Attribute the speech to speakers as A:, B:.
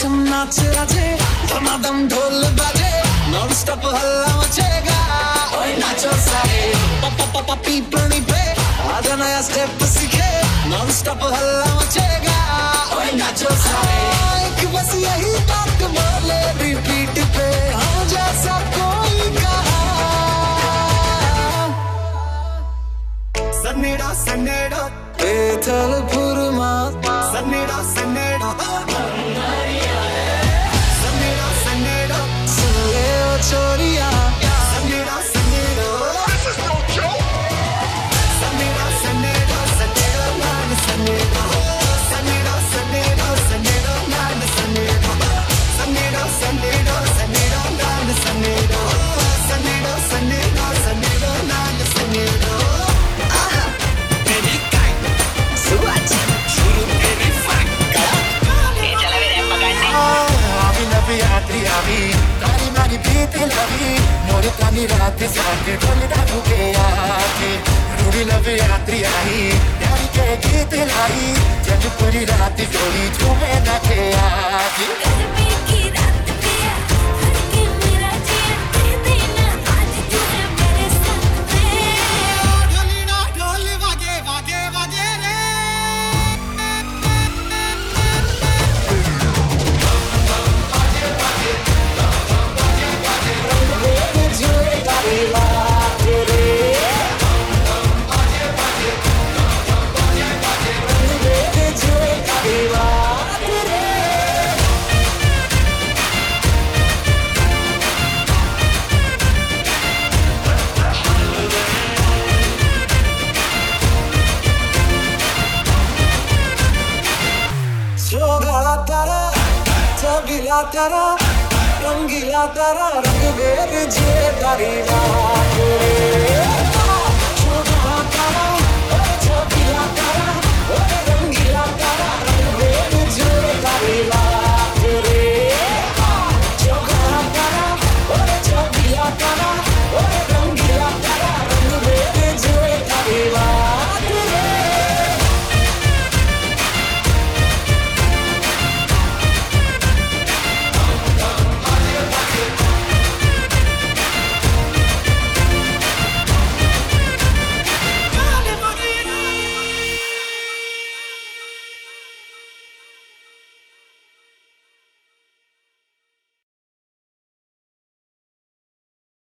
A: चम नाच राजे धमाधम ढोल बाजे नॉन स्टॉप हल्ला मचेगा ओए नाचो सारे पप्पा पप्पा पीपणी पे आज नया स्टेप सीखे नॉन स्टॉप हल्ला मचेगा ओए नाचो सारे एक बस यही बात बोले रिपीट पे हाँ जैसा कोई कहा
B: सनेड़ा सनेड़ा
A: बेथल फुरमा
B: सनेड़ा आवी तारी
C: मारी बीते लवी मोरे तानी रात साथे ढोलदा भूखे आके रूड़ी लव यात्री आई
D: प्यार के गीत लाई जब पूरी रात जोड़ी झूमे ना के आके
A: रंगीला तारा रंगीला तारा रंग बेर जे तारीला